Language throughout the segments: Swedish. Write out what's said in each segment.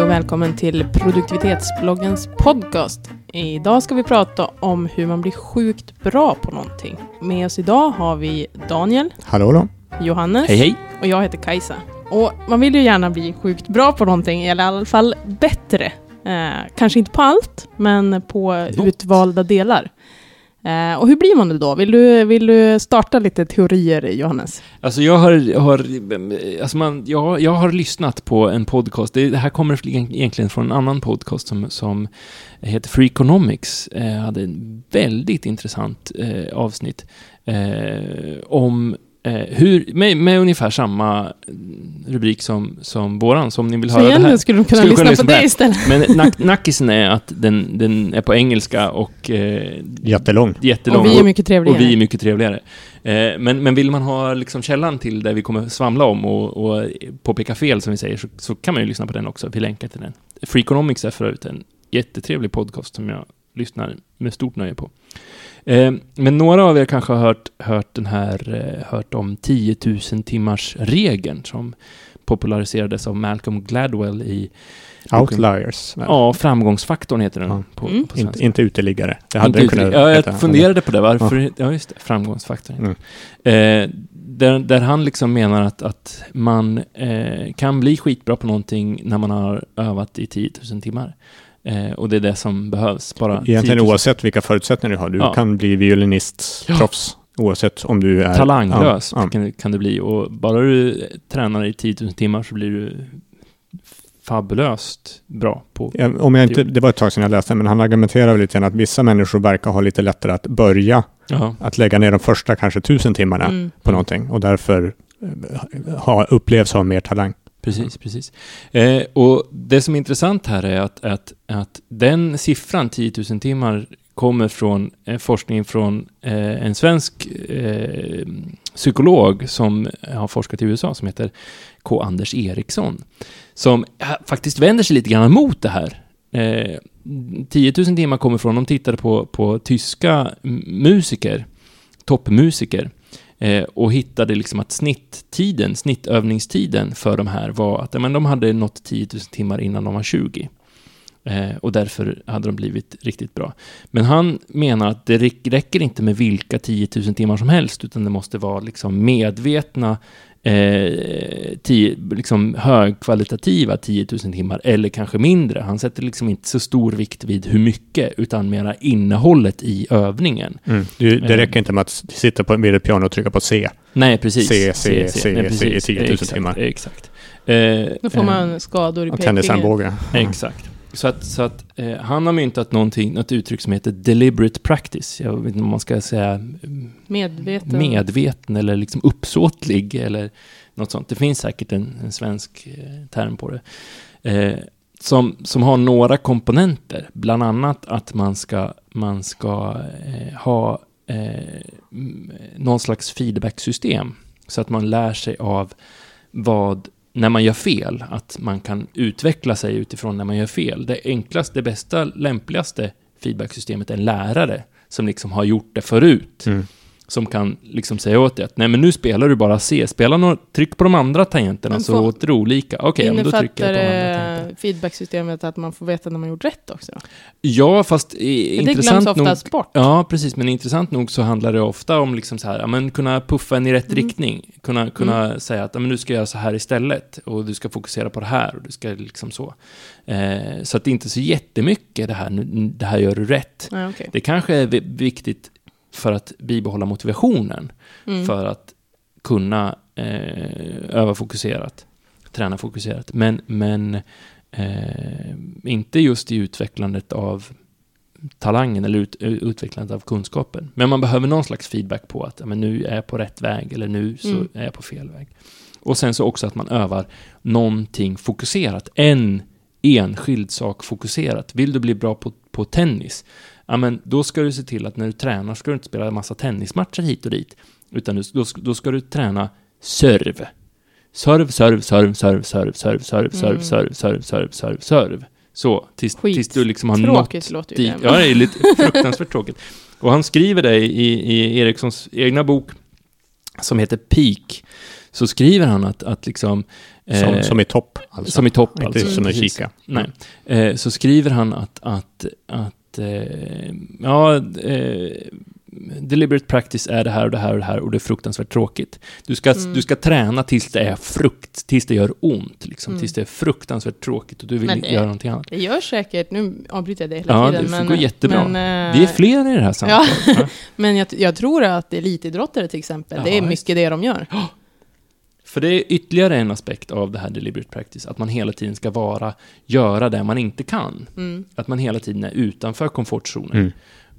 Hej och välkommen till produktivitetsbloggens podcast. Idag ska vi prata om hur man blir sjukt bra på någonting. Med oss idag har vi Daniel, Hallå då. Johannes Hej hej! och jag heter Kajsa. Och man vill ju gärna bli sjukt bra på någonting, eller i alla fall bättre. Eh, kanske inte på allt, men på Något. utvalda delar. Eh, och hur blir man det då? Vill du, vill du starta lite teorier, Johannes? Alltså jag har, har, alltså man, jag, jag har lyssnat på en podcast, det, det här kommer egentligen från en annan podcast som, som heter Freakonomics, eh, hade ett väldigt intressant eh, avsnitt eh, om eh, hur, med, med ungefär samma rubrik som, som våran, som ni vill Så höra det här. skulle du kunna Skulle lyssna på lyssna det på istället. Men nack, nackisen är att den, den är på engelska och eh, Jättelång. jättelång. Och vi är mycket trevligare. Och vi är mycket trevligare. Eh, men, men vill man ha liksom källan till det vi kommer svamla om och, och påpeka fel, som vi säger, så, så kan man ju lyssna på den också. Vi länkar till den. Freakonomics är förut en jättetrevlig podcast som jag lyssnar med stort nöje på. Eh, men några av er kanske har hört, hört, den här, eh, hört om 10 000 timmars regeln som populariserades av Malcolm Gladwell i Outliers. Ja, framgångsfaktorn heter den Ja. på, Mm. på Inte, svenska. inte uteliggare. Det hade Inte kunnat ja, heta. jag funderade på det. Varför? Ja, just det. Framgångsfaktorn. Mm. Eh, där, där han liksom menar att, att man eh, kan bli skitbra på någonting när man har övat i 10 000 timmar. Eh, och det är det som behövs. Bara Egentligen 10 000. oavsett vilka förutsättningar du har. Du Ja. kan bli violinist, Ja. proffs. Oavsett om du är... Talanglös Ja. Kan, kan det bli. Och bara du tränar i 10 000 timmar så blir du fabulöst bra på... Ja, Om jag inte, det var ett tag sedan jag läste, men han argumenterar lite grann att vissa människor verkar ha lite lättare att börja, Ja. att lägga ner de första kanske tusen timmarna Mm. på någonting och därför eh, ha, upplevs ha mer talang. Precis, precis. Eh, och det som är intressant här är att, att, att den siffran, 10 000 timmar, kommer från eh, forskning från eh, en svensk eh, psykolog som har forskat i USA som heter K. Anders Eriksson. Som eh, faktiskt vänder sig lite grann mot det här. Eh, 10 000 timmar kommer från, de tittade på, på tyska musiker, toppmusiker, Eh, och hittade liksom att snitttiden, snittövningstiden för de här var att men de hade nått 10 000 timmar innan de var 20. Eh, och därför hade de blivit riktigt bra. Men han menar att det räcker inte med vilka 10 000 timmar som helst, utan det måste vara liksom medvetna, eh, tio, liksom högkvalitativa 10 000 timmar, eller kanske mindre. Han sätter liksom inte så stor vikt vid hur mycket, utan mera innehållet i övningen. Mm. Du, det Eh. räcker inte med att sitta på, vid ett piano och trycka på C. Nej, precis. C, C, C, Nej, C i precis. 10 000 exakt, timmar. Exakt. Eh, Då får eh, man skador i Och pekfingret. tennisarmbåge. Exakt. Så att, så att eh, han har myntat någonting, något uttryck som heter deliberate practice. Jag vet inte om man ska säga mm, Medveten. medveten eller liksom uppsåtlig eller något sånt. Det finns säkert en, en svensk eh, term på det. Eh, som, som har några komponenter. Bland annat att man ska, man ska eh, ha eh, någon slags feedbacksystem. Så att man lär sig av vad, när man gör fel, att man kan utveckla sig utifrån när man gör fel. Det enklaste, det bästa, lämpligaste feedbacksystemet är en lärare som liksom har gjort det förut Mm som kan liksom säga åt dig att nej men nu spelar du bara C, spela några, tryck på de andra tangenterna så låter det olika. Okej, ja, men då trycker jag Innefattar på de andra tangenterna. det feedbacksystemet att man får veta när man gjort rätt också? Ja, fast eh, det intressant glöms nog... oftast bort. Ja, precis, men intressant nog så handlar det ofta om liksom så här, ja, men kunna puffa en i rätt Mm. riktning. Kunna, kunna säga att ja, men nu ska jag göra så här istället och du ska fokusera på det här och du ska liksom så. Eh, så att det är inte så jättemycket det här, det här gör du rätt. Ja, okej. Det kanske är vi- viktigt för att bibehålla motivationen. Mm. för att kunna eh, öva fokuserat, träna fokuserat. Men, men eh, inte just i utvecklandet av talangen eller ut, utvecklandet av kunskapen. Men man behöver någon slags feedback på att men nu är jag på rätt väg eller nu så Mm. är jag på fel väg. Och sen så också att man övar någonting fokuserat. En enskild sak fokuserat. Vill du bli bra på, på tennis? Ja, men då ska du se till att när du tränar ska du inte spela en massa tennismatcher hit och dit. Utan du, då, då ska du träna serv. Serv, serv, serv, serv, serv, serv, serv, serv, Mm. serv, serv, serv, serv, serv. Så, tills, Skit. tills du liksom har Tråkigt nått dit. det. Ja, det är lite fruktansvärt tråkigt. Och han skriver det i, i Erikssons egna bok som heter Peak. så skriver han att, att liksom... Som, eh, som i topp. Alltså. som i topp Inte alltså. som en Precis. kika. Nej. Eh, så skriver han att, att, att ja, eh, deliberate practice är det här och det här och det här och det är fruktansvärt tråkigt. Du ska, Mm. du ska träna tills det är frukt, tills det gör ont, liksom, Mm. tills det är fruktansvärt tråkigt och du vill Men det- göra någonting annat. Det gör säkert, nu avbryter jag det hela Ja, tiden. det men, går jättebra. Men, eh, Vi är fler i det här samtalet. Ja. men jag, jag tror att elitidrottare till exempel, Ja, det är mycket det de gör. För det är ytterligare en aspekt av det här deliberate practice, att man hela tiden ska vara, göra det man inte kan. Mm. Att man hela tiden är utanför komfortzonen. Mm.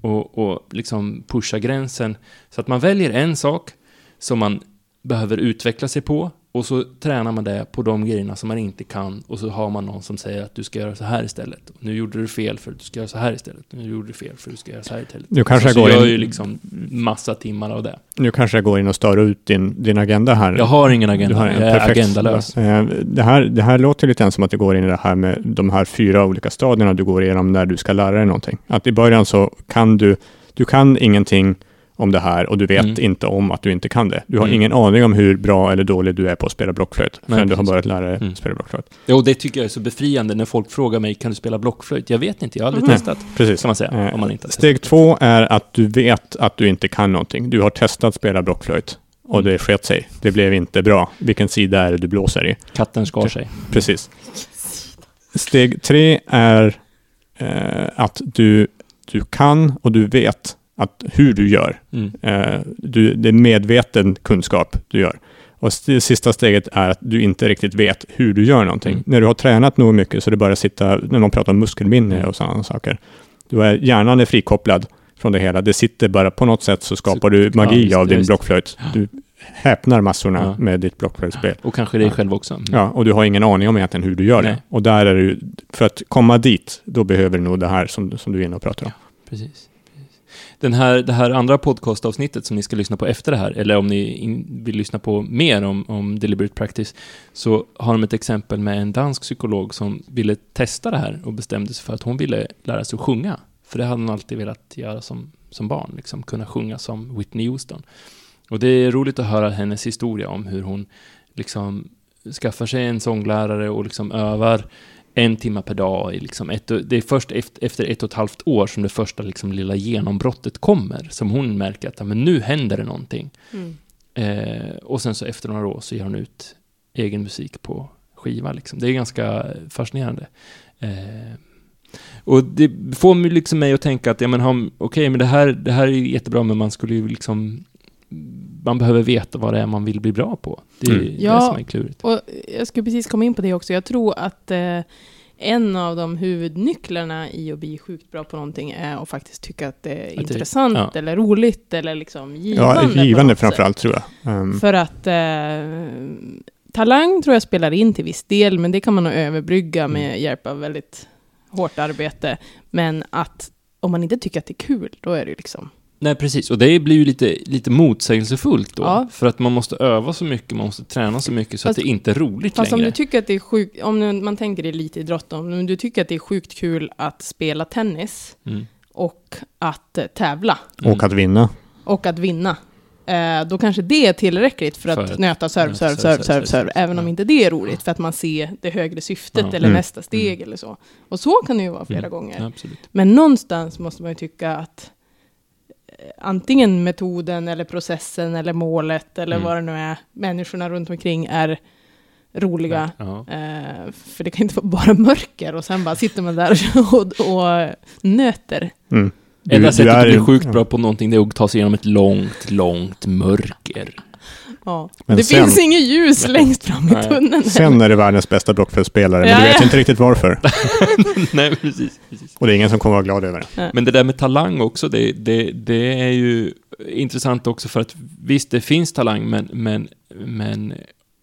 och, och liksom pusha gränsen. Så att man väljer en sak som man behöver utveckla sig på och så tränar man det på de grejerna som man inte kan och så har man någon som säger att du ska göra så här istället. Nu gjorde du fel för att du ska göra så här istället. Nu gjorde du fel för att du ska göra så här istället. Nu kanske så jag går gör in- ju liksom massa timmar av det. Nu kanske jag går in och stör ut din, din agenda här. Jag har ingen Du agenda, har jag är perfekt- agendalös. Eh, Det här, det här låter lite grann som att det går in i det här med de här fyra olika stadierna du går igenom när du ska lära dig någonting. Att i början så kan du, du kan ingenting om det här och du vet Mm. inte om att du inte kan det. Du har Mm. ingen aning om hur bra eller dålig du är på att spela blockflöjt Nej, förrän du har börjat lära dig Mm. spela blockflöjt. Jo, det tycker jag är så befriande när folk frågar mig, kan du spela blockflöjt? Jag vet inte, jag har aldrig Mhm. testat. Precis. Kan man säga, Eh, om man inte har testat. Steg två är att du vet att du inte kan någonting. Du har testat spela blockflöjt och Mm. det sket sig. Det blev inte bra. Vilken sida är det du blåser i? Katten skar sig. Precis. Steg tre är eh, att du, du kan och du vet att hur du gör. Mm. Eh, du, det är medveten kunskap du gör. Och det sista steget är att du inte riktigt vet hur du gör någonting. Mm. När du har tränat nog mycket så det börjar sitta, när man pratar om muskelminne Mm. och sådana saker. Du är, hjärnan är frikopplad från det hela. Det sitter bara på något sätt så skapar du Ja, magi visst, av din visst. blockflöjt. Du häpnar massorna Ja. med ditt blockflöjtspel. Och kanske dig Ja. själv också. Mm. Ja, och du har ingen aning om egentligen hur du gör Nej. det. Och där är du, för att komma dit, då behöver du nog det här som, som du är inne och pratar om. Precis. Den här, det här andra podcastavsnittet som ni ska lyssna på efter det här, eller om ni in, vill lyssna på mer om, om deliberate practice, så har de ett exempel med en dansk psykolog som ville testa det här och bestämde sig för att hon ville lära sig att sjunga. För det hade hon alltid velat göra som, som barn, liksom kunna sjunga som Whitney Houston. Och det är roligt att höra hennes historia om hur hon liksom skaffar sig en sånglärare och liksom övar en timme per dag. I liksom ett, det är först efter, ett och ett halvt år som det första liksom lilla genombrottet kommer. Som hon märker att men nu händer det någonting. Mm. Eh, och sen så efter några år så ger hon ut egen musik på skiva. Liksom. Det är ganska fascinerande. Eh, och det får mig liksom mig att tänka att, ja men okej, men det här, det här är jättebra, men man skulle ju liksom man behöver veta vad det är man vill bli bra på. Det är Mm. det Ja. som är klurigt. Och jag skulle precis komma in på det också. Jag tror att eh, en av de huvudnycklarna i att bli sjukt bra på någonting är att faktiskt tycka att det är det- intressant ja. eller roligt eller liksom givande. Ja, givande något framför allt tror jag. Um, För att eh, talang tror jag spelar in till viss del, men det kan man nog överbrygga med Mm. hjälp av väldigt hårt arbete. Men att om man inte tycker att det är kul, då är det liksom... Nej, precis. Och det blir ju lite, lite motsägelsefullt då. Ja. För att man måste öva så mycket, man måste träna så mycket så Fast- att det inte är roligt Fast om längre. du tycker att det är sjukt, om man tänker elitidrott, om du tycker att det är sjukt kul att spela tennis Mm. och att eh, tävla Mm. Och att vinna. och att vinna, eh, då kanske det är tillräckligt för att, För att nöta serve, nöta serve, serve, serve, serve, serve, serve, serve. även om inte det är roligt, för att man ser det högre syftet Ja. eller Mm. nästa steg eller så. Och så kan det ju vara flera Mm. gånger. Men någonstans måste man ju tycka att antingen metoden eller processen eller målet eller Mm. vad det nu är, människorna runt omkring är roliga. Ja. Eh, för det kan inte vara bara mörker och sen bara sitter man där och, och nöter. Mm. Enda sättet är att bli ju- sjukt bra på någonting det är att ta sig igenom ett långt, långt mörker. Ja. Men det sen- finns inget ljus längst fram i tunneln. Sen är det världens bästa blockflöjtspelare, men Ja, du vet ja. inte riktigt varför. Nej, precis. precis. Och det är ingen som kommer vara glad över det. Men det där med talang också, det, det, det är ju intressant också för att visst, det finns talang, men, men, men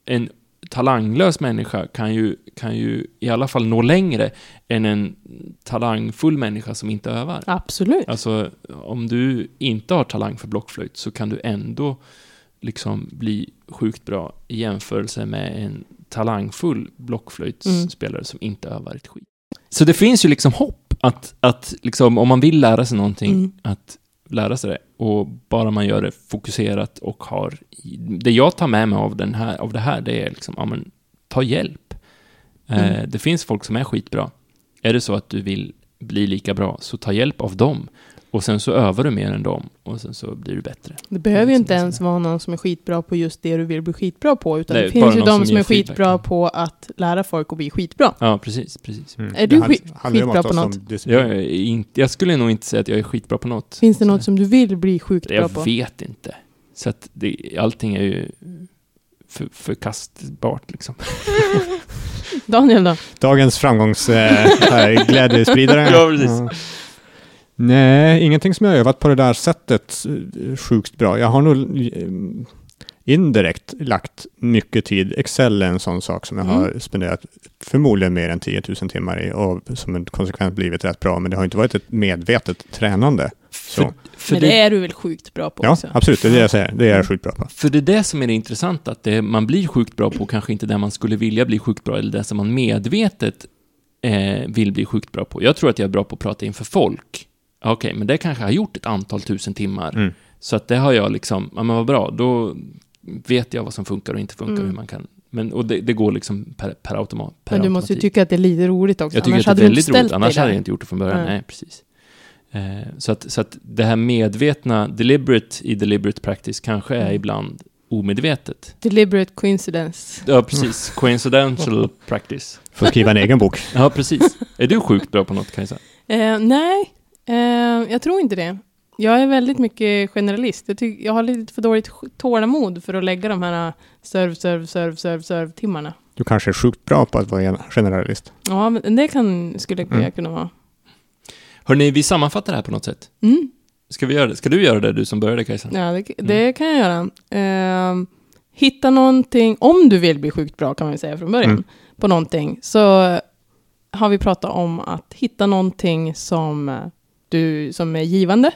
en talanglös människa kan ju, kan ju i alla fall nå längre än en talangfull människa som inte övar. Absolut. Alltså, om du inte har talang för blockflöjt så kan du ändå liksom bli sjukt bra i jämförelse med en talangfull blockflöjtsspelare som inte övar ett skit. Så det finns ju liksom hopp att, att liksom, om man vill lära sig någonting, Mm. att lära sig det. och bara man gör det fokuserat och har... Det jag tar med mig av, den här, av det här, det är liksom, ja men, ta hjälp. Eh, Mm. det finns folk som är skitbra. Är det så att du vill bli lika bra, så ta hjälp av dem. Och sen så övar du mer än dem, och sen så blir du bättre. Det behöver ju Liksom inte ens vara någon som är skitbra på just det du vill bli skitbra på, utan Nej, det finns ju någon de som som är skitbra feedback. på att lära folk att bli skitbra. Ja, precis, precis. Mm. Är Det du skit- skitbra på något? Jag, inte, jag skulle nog inte säga att jag är skitbra på något. Finns det något som du vill bli sjukt bra Jag på? vet inte. Så att det, allting är ju för, förkastbart liksom. Daniel då? Dagens framgångs eh, glädjespridare. Ja, precis. Nej, ingenting som jag har övat på det där sättet eh, sjukt bra. Jag har nog eh, indirekt lagt mycket tid. Excel är en sån sak som jag Mm. har spenderat förmodligen mer än 10 000 timmar i och som en konsekvens blivit rätt bra. Men det har inte varit ett medvetet tränande. Så. För, för, Men det, det är du väl sjukt bra på Ja, också? absolut. Det är det jag säger. Det är jag sjukt bra på. för det är det som är det intressanta, att det man blir sjukt bra på kanske inte det man skulle vilja bli sjukt bra, eller det som man medvetet eh, vill bli sjukt bra på. Jag tror att jag är bra på att prata inför folk. Okej, men det kanske jag har gjort ett antal tusen timmar. Mm. Så att det har jag liksom, ja men vad bra, då vet jag vad som funkar och inte funkar, Mm. hur man kan. Men, och det, det går liksom per, per automat. Per Men du måste ju automatik. tycka att det är lite roligt också. Jag tycker annars att det är väldigt roligt, annars hade jag inte gjort det från början. Nej. Nej, precis. Eh, så, att, så att det här medvetna, deliberate i deliberate practice kanske är Mm. ibland omedvetet. Deliberate coincidence. Ja, precis. Coincidental practice. Får skriva en egen bok. Ja, precis. Är du sjukt bra på något, Kajsa? Eh, nej, eh, jag tror inte det. Jag är väldigt mycket generalist. Jag, tyck, jag har lite för dåligt tålamod för att lägga de här eh, serv, serv, serv, serv, serv timmarna. Du kanske är sjukt bra på att vara en generalist. Ja, men det kan, skulle jag Mm. kunna vara. Hörni, vi sammanfattar det här på något sätt. Mm. Ska vi göra det? Ska du göra det, du som började, Kajsa? Ja, det, det kan jag göra. Eh, hitta någonting, om du vill bli sjukt bra kan man säga från början, Mm. på någonting, så har vi pratat om att hitta någonting som, eh, du, som är givande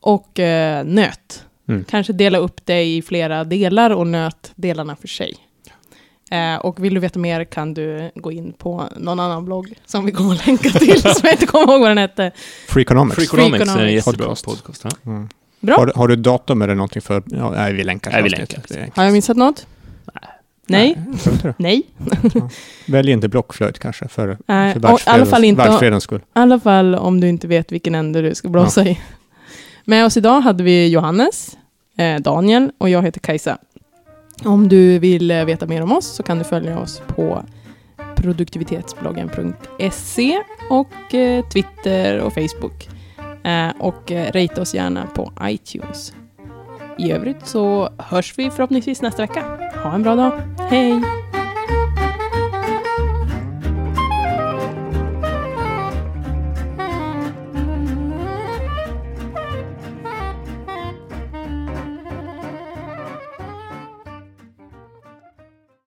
och eh, nöt. Mm. Kanske dela upp det i flera delar och nöt delarna för sig. Eh, och vill du veta mer kan du gå in på någon annan blogg som vi kommer att länka till, som jag inte kommer ihåg vad den hette. Freakonomics. Freakonomics är en jättebra Podcast. podcast. ja. Mm. Bra. Har, du- har du datum eller någonting för... Ja, nej, vi länkar. Nej, vi länkar. Har jag missat något? Nej. Nej. Välj inte blockflöjt kanske för, Nej. för världsfredens, skull. I alla fall om du inte vet vilken ände du ska blåsa i. Med oss idag hade vi Johannes, eh, Daniel och jag heter Kajsa. Om du vill eh, veta mer om oss så kan du följa oss på produktivitetsbloggen.se och eh, Twitter och Facebook. Eh, och eh, rate oss gärna på iTunes. I övrigt så hörs vi förhoppningsvis nästa vecka. Ha en bra dag. Hej!